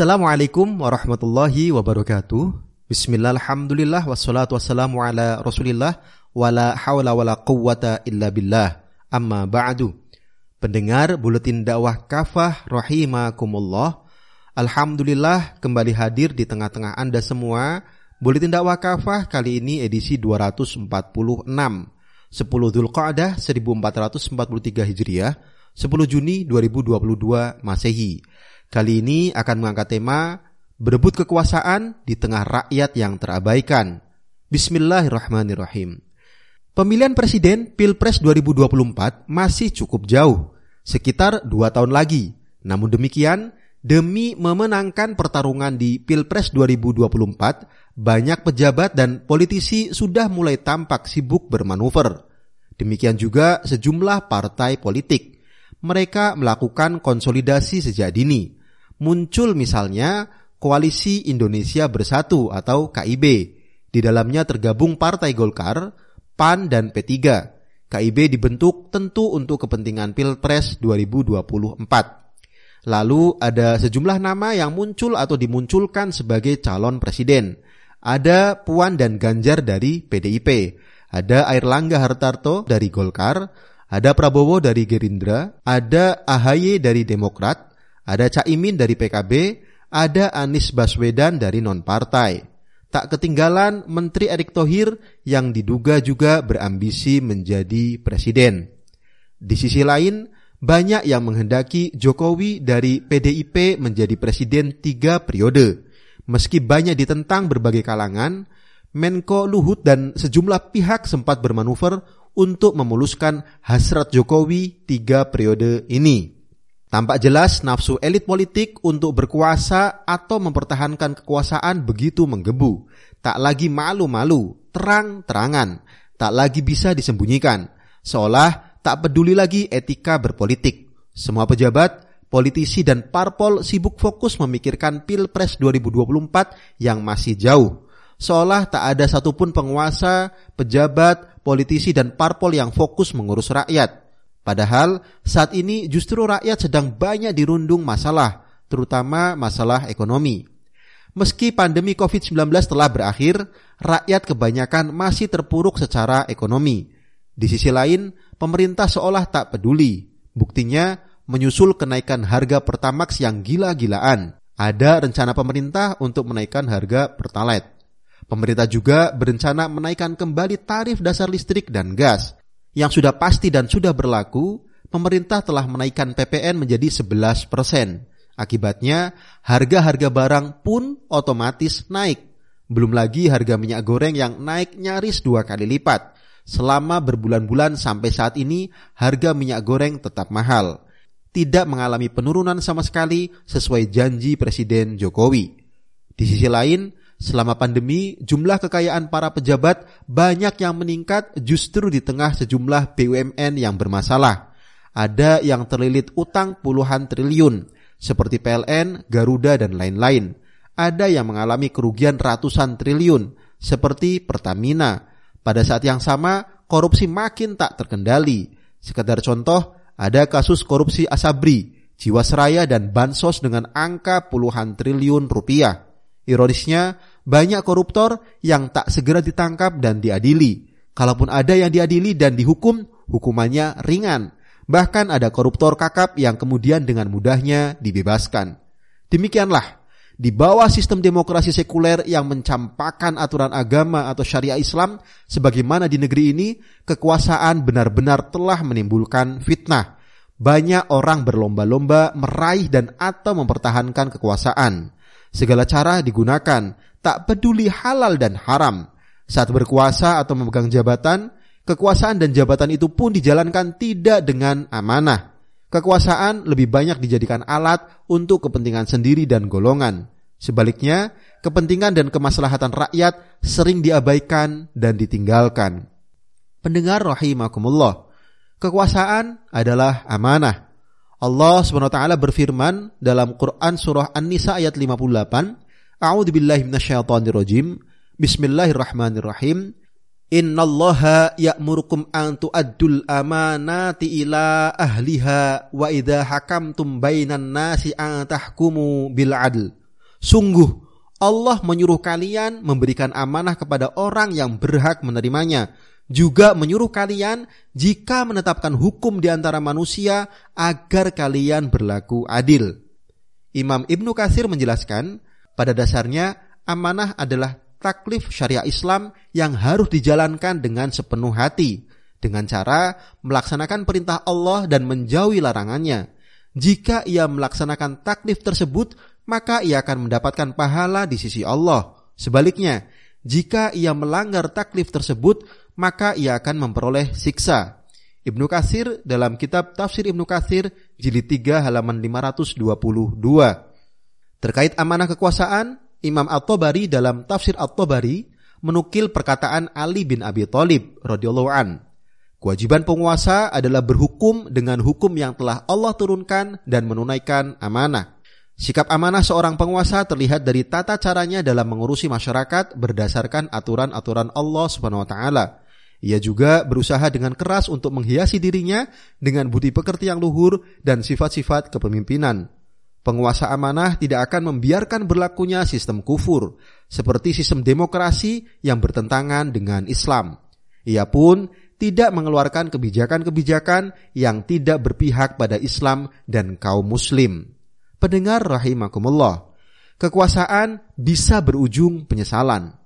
Assalamualaikum warahmatullahi wabarakatuh. Bismillah, alhamdulillah, wassalatu wassalamu ala rasulillah, wala hawla wala quwwata illa billah. Amma ba'du. Pendengar Buletin Dakwah Kafah rahimakumullah. Alhamdulillah kembali hadir di tengah-tengah Anda semua. Buletin Dakwah Kafah kali ini edisi 246. 10 Dzulqa'dah 1443 Hijriah, 10 Juni 2022 Masehi. Kali ini akan mengangkat tema berebut kekuasaan di tengah rakyat yang terabaikan. Bismillahirrahmanirrahim. Pemilihan presiden Pilpres 2024 masih cukup jauh, sekitar dua tahun lagi. Namun demikian, demi memenangkan pertarungan di Pilpres 2024, banyak pejabat dan politisi sudah mulai tampak sibuk bermanuver. Demikian juga sejumlah partai politik. Mereka melakukan konsolidasi sejak dini muncul misalnya Koalisi Indonesia Bersatu atau KIB. Di dalamnya tergabung Partai Golkar, PAN, dan P3. KIB dibentuk tentu untuk kepentingan Pilpres 2024. Lalu ada sejumlah nama yang muncul atau dimunculkan sebagai calon presiden. Ada Puan dan Ganjar dari PDIP. Ada Air Langga Hartarto dari Golkar. Ada Prabowo dari Gerindra. Ada AHY dari Demokrat ada Caimin dari PKB, ada Anies Baswedan dari non-partai. Tak ketinggalan Menteri Erick Thohir yang diduga juga berambisi menjadi presiden. Di sisi lain, banyak yang menghendaki Jokowi dari PDIP menjadi presiden tiga periode. Meski banyak ditentang berbagai kalangan, Menko Luhut dan sejumlah pihak sempat bermanuver untuk memuluskan hasrat Jokowi tiga periode ini. Tampak jelas nafsu elit politik untuk berkuasa atau mempertahankan kekuasaan begitu menggebu. Tak lagi malu-malu, terang-terangan, tak lagi bisa disembunyikan. Seolah tak peduli lagi etika berpolitik. Semua pejabat, politisi dan parpol sibuk fokus memikirkan Pilpres 2024 yang masih jauh. Seolah tak ada satupun penguasa, pejabat, politisi dan parpol yang fokus mengurus rakyat Padahal saat ini justru rakyat sedang banyak dirundung masalah, terutama masalah ekonomi. Meski pandemi COVID-19 telah berakhir, rakyat kebanyakan masih terpuruk secara ekonomi. Di sisi lain, pemerintah seolah tak peduli. Buktinya, menyusul kenaikan harga Pertamax yang gila-gilaan. Ada rencana pemerintah untuk menaikkan harga Pertalite. Pemerintah juga berencana menaikkan kembali tarif dasar listrik dan gas yang sudah pasti dan sudah berlaku, pemerintah telah menaikkan PPN menjadi 11 persen. Akibatnya, harga-harga barang pun otomatis naik. Belum lagi harga minyak goreng yang naik nyaris dua kali lipat. Selama berbulan-bulan sampai saat ini, harga minyak goreng tetap mahal. Tidak mengalami penurunan sama sekali sesuai janji Presiden Jokowi. Di sisi lain, Selama pandemi, jumlah kekayaan para pejabat banyak yang meningkat justru di tengah sejumlah BUMN yang bermasalah. Ada yang terlilit utang puluhan triliun, seperti PLN, Garuda, dan lain-lain. Ada yang mengalami kerugian ratusan triliun, seperti Pertamina. Pada saat yang sama, korupsi makin tak terkendali. Sekedar contoh, ada kasus korupsi Asabri, Jiwasraya, dan Bansos dengan angka puluhan triliun rupiah. Ironisnya, banyak koruptor yang tak segera ditangkap dan diadili. Kalaupun ada yang diadili dan dihukum, hukumannya ringan. Bahkan ada koruptor kakap yang kemudian dengan mudahnya dibebaskan. Demikianlah, di bawah sistem demokrasi sekuler yang mencampakkan aturan agama atau syariah Islam, sebagaimana di negeri ini, kekuasaan benar-benar telah menimbulkan fitnah. Banyak orang berlomba-lomba meraih dan atau mempertahankan kekuasaan. Segala cara digunakan, tak peduli halal dan haram. Saat berkuasa atau memegang jabatan, kekuasaan dan jabatan itu pun dijalankan tidak dengan amanah. Kekuasaan lebih banyak dijadikan alat untuk kepentingan sendiri dan golongan. Sebaliknya, kepentingan dan kemaslahatan rakyat sering diabaikan dan ditinggalkan. Pendengar rahimakumullah, kekuasaan adalah amanah. Allah SWT berfirman dalam Quran surah An-Nisa ayat 58, A'udzu billahi minasyaitonir rajim. Bismillahirrahmanirrahim. Innallaha ya'murukum an tu'addul amanati ila ahliha wa idza hakamtum bainan nasi an tahkumu bil adl. Sungguh, Allah menyuruh kalian memberikan amanah kepada orang yang berhak menerimanya. Juga menyuruh kalian jika menetapkan hukum di antara manusia agar kalian berlaku adil. Imam Ibnu Katsir menjelaskan, pada dasarnya amanah adalah taklif syariah Islam yang harus dijalankan dengan sepenuh hati dengan cara melaksanakan perintah Allah dan menjauhi larangannya. Jika ia melaksanakan taklif tersebut, maka ia akan mendapatkan pahala di sisi Allah. Sebaliknya, jika ia melanggar taklif tersebut, maka ia akan memperoleh siksa. Ibnu Katsir dalam kitab Tafsir Ibnu Katsir jilid 3 halaman 522. Terkait amanah kekuasaan, Imam At-Tabari dalam Tafsir At-Tabari menukil perkataan Ali bin Abi Thalib radhiyallahu an Kewajiban penguasa adalah berhukum dengan hukum yang telah Allah turunkan dan menunaikan amanah. Sikap amanah seorang penguasa terlihat dari tata caranya dalam mengurusi masyarakat berdasarkan aturan-aturan Allah Subhanahu wa taala. Ia juga berusaha dengan keras untuk menghiasi dirinya dengan budi pekerti yang luhur dan sifat-sifat kepemimpinan. Penguasa amanah tidak akan membiarkan berlakunya sistem kufur, seperti sistem demokrasi yang bertentangan dengan Islam. Ia pun tidak mengeluarkan kebijakan-kebijakan yang tidak berpihak pada Islam dan kaum muslim. Pendengar rahimakumullah, kekuasaan bisa berujung penyesalan.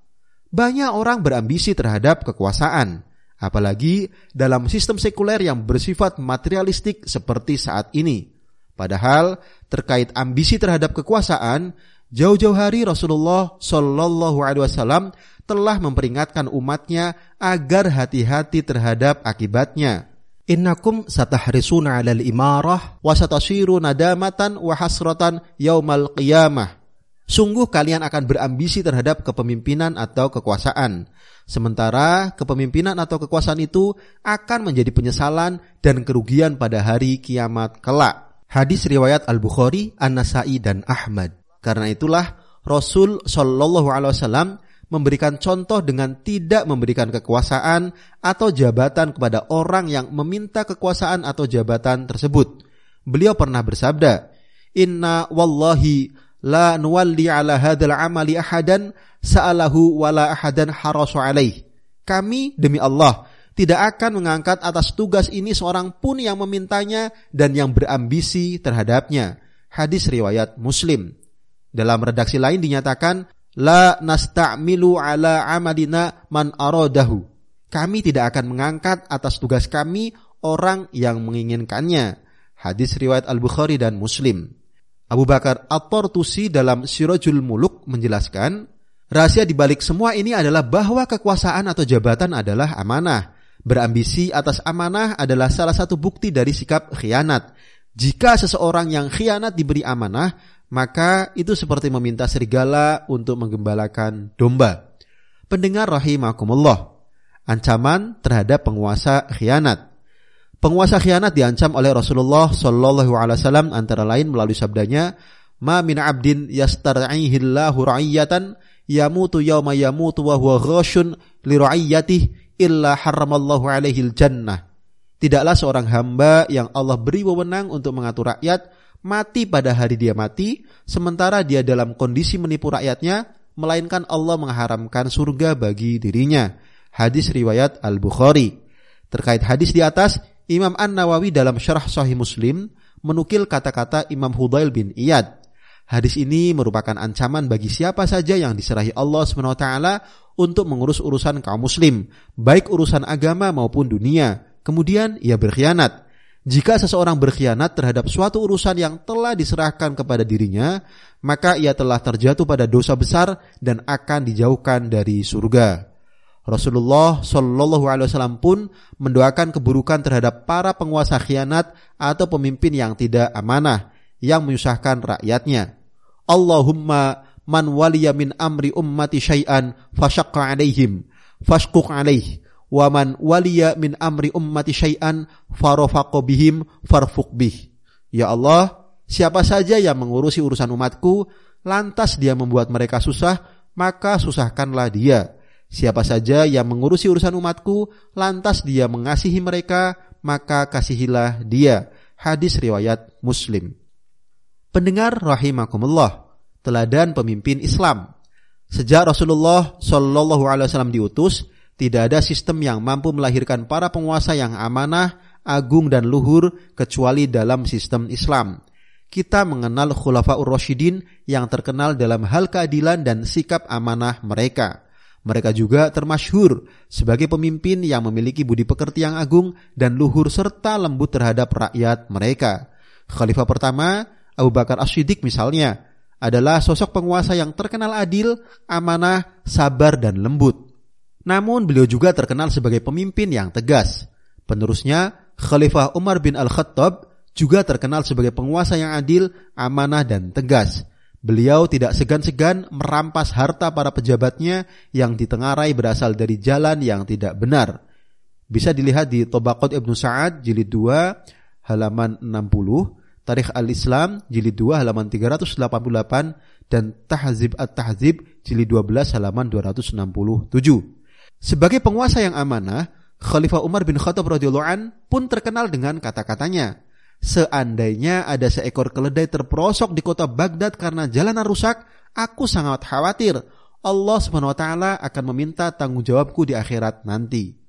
Banyak orang berambisi terhadap kekuasaan, apalagi dalam sistem sekuler yang bersifat materialistik seperti saat ini. Padahal terkait ambisi terhadap kekuasaan, jauh-jauh hari Rasulullah Shallallahu Alaihi Wasallam telah memperingatkan umatnya agar hati-hati terhadap akibatnya. Innakum satahrisuna 'alal imarah wa satasiru nadamatan wa hasratan yaumal qiyamah. Sungguh kalian akan berambisi terhadap kepemimpinan atau kekuasaan. Sementara kepemimpinan atau kekuasaan itu akan menjadi penyesalan dan kerugian pada hari kiamat kelak. Hadis riwayat Al-Bukhari, An-Nasai dan Ahmad. Karena itulah Rasul Shallallahu alaihi wasallam memberikan contoh dengan tidak memberikan kekuasaan atau jabatan kepada orang yang meminta kekuasaan atau jabatan tersebut. Beliau pernah bersabda, "Inna wallahi la nuwalli ala hadzal amali ahadan sa'alahu wala ahadan harasu alaih." Kami demi Allah tidak akan mengangkat atas tugas ini seorang pun yang memintanya dan yang berambisi terhadapnya. Hadis riwayat Muslim. Dalam redaksi lain dinyatakan La nasta'milu ala amadina man aradahu. Kami tidak akan mengangkat atas tugas kami orang yang menginginkannya. Hadis riwayat Al-Bukhari dan Muslim. Abu Bakar At-Tortusi dalam Sirajul Muluk menjelaskan, rahasia di balik semua ini adalah bahwa kekuasaan atau jabatan adalah amanah. Berambisi atas amanah adalah salah satu bukti dari sikap khianat. Jika seseorang yang khianat diberi amanah, maka itu seperti meminta serigala untuk menggembalakan domba. Pendengar rahimakumullah, ancaman terhadap penguasa khianat. Penguasa khianat diancam oleh Rasulullah Shallallahu Alaihi Wasallam antara lain melalui sabdanya, "Ma min abdin yastar'ihillahu ra'iyatan yamutu yawma yamutu wa huwa ghashun li ra'iyatihi illa haramallahu alaihi jannah." Tidaklah seorang hamba yang Allah beri wewenang untuk mengatur rakyat mati pada hari dia mati, sementara dia dalam kondisi menipu rakyatnya, melainkan Allah mengharamkan surga bagi dirinya. Hadis riwayat Al-Bukhari. Terkait hadis di atas, Imam An-Nawawi dalam syarah Sahih Muslim menukil kata-kata Imam Hudail bin Iyad. Hadis ini merupakan ancaman bagi siapa saja yang diserahi Allah SWT untuk mengurus urusan kaum muslim, baik urusan agama maupun dunia. Kemudian ia berkhianat. Jika seseorang berkhianat terhadap suatu urusan yang telah diserahkan kepada dirinya, maka ia telah terjatuh pada dosa besar dan akan dijauhkan dari surga. Rasulullah Shallallahu Alaihi Wasallam pun mendoakan keburukan terhadap para penguasa khianat atau pemimpin yang tidak amanah yang menyusahkan rakyatnya. Allahumma man waliya min amri ummati syai'an fashaqqa alaihim fashquq alaih waman waliya min amri ummati syai'an farafaqo bihim farfuq bih. Ya Allah, siapa saja yang mengurusi urusan umatku, lantas dia membuat mereka susah, maka susahkanlah dia. Siapa saja yang mengurusi urusan umatku, lantas dia mengasihi mereka, maka kasihilah dia. Hadis riwayat Muslim. Pendengar rahimakumullah. Teladan pemimpin Islam. Sejak Rasulullah Shallallahu Alaihi Wasallam diutus, tidak ada sistem yang mampu melahirkan para penguasa yang amanah, agung dan luhur kecuali dalam sistem Islam. Kita mengenal Khulafaur Rasyidin yang terkenal dalam hal keadilan dan sikap amanah mereka. Mereka juga termasyhur sebagai pemimpin yang memiliki budi pekerti yang agung dan luhur serta lembut terhadap rakyat mereka. Khalifah pertama, Abu Bakar As-Siddiq misalnya, adalah sosok penguasa yang terkenal adil, amanah, sabar, dan lembut. Namun beliau juga terkenal sebagai pemimpin yang tegas. Penerusnya, Khalifah Umar bin Al-Khattab juga terkenal sebagai penguasa yang adil, amanah, dan tegas. Beliau tidak segan-segan merampas harta para pejabatnya yang ditengarai berasal dari jalan yang tidak benar. Bisa dilihat di Tobakot Ibnu Sa'ad jilid 2 halaman 60, Tarikh Al-Islam jilid 2 halaman 388 dan Tahzib At-Tahzib jilid 12 halaman 267. Sebagai penguasa yang amanah, Khalifah Umar bin Khattab radhiyallahu an pun terkenal dengan kata-katanya. Seandainya ada seekor keledai terperosok di kota Baghdad karena jalanan rusak, aku sangat khawatir Allah Subhanahu wa taala akan meminta tanggung jawabku di akhirat nanti.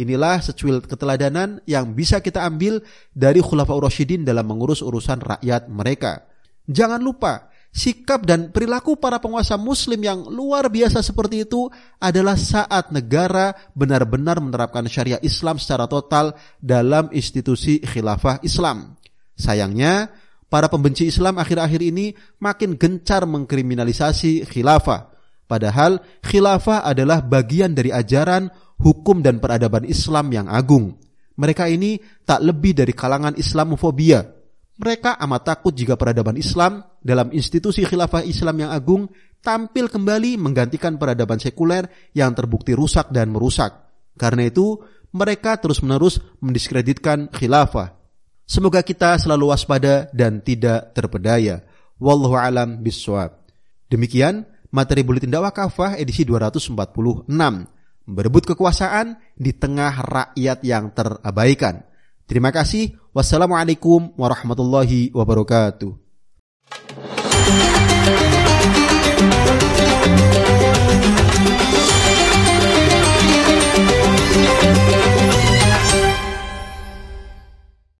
Inilah secuil keteladanan yang bisa kita ambil dari Khulafaur Rasyidin dalam mengurus urusan rakyat mereka. Jangan lupa, sikap dan perilaku para penguasa muslim yang luar biasa seperti itu adalah saat negara benar-benar menerapkan syariah Islam secara total dalam institusi khilafah Islam. Sayangnya, para pembenci Islam akhir-akhir ini makin gencar mengkriminalisasi khilafah. Padahal khilafah adalah bagian dari ajaran, hukum dan peradaban Islam yang agung. Mereka ini tak lebih dari kalangan Islamofobia. Mereka amat takut jika peradaban Islam dalam institusi khilafah Islam yang agung tampil kembali menggantikan peradaban sekuler yang terbukti rusak dan merusak. Karena itu, mereka terus-menerus mendiskreditkan khilafah. Semoga kita selalu waspada dan tidak terpedaya. Wallahu alam biswab. Demikian materi buletin dakwah kafah edisi 246. Berebut kekuasaan di tengah rakyat yang terabaikan. Terima kasih. Wassalamualaikum warahmatullahi wabarakatuh.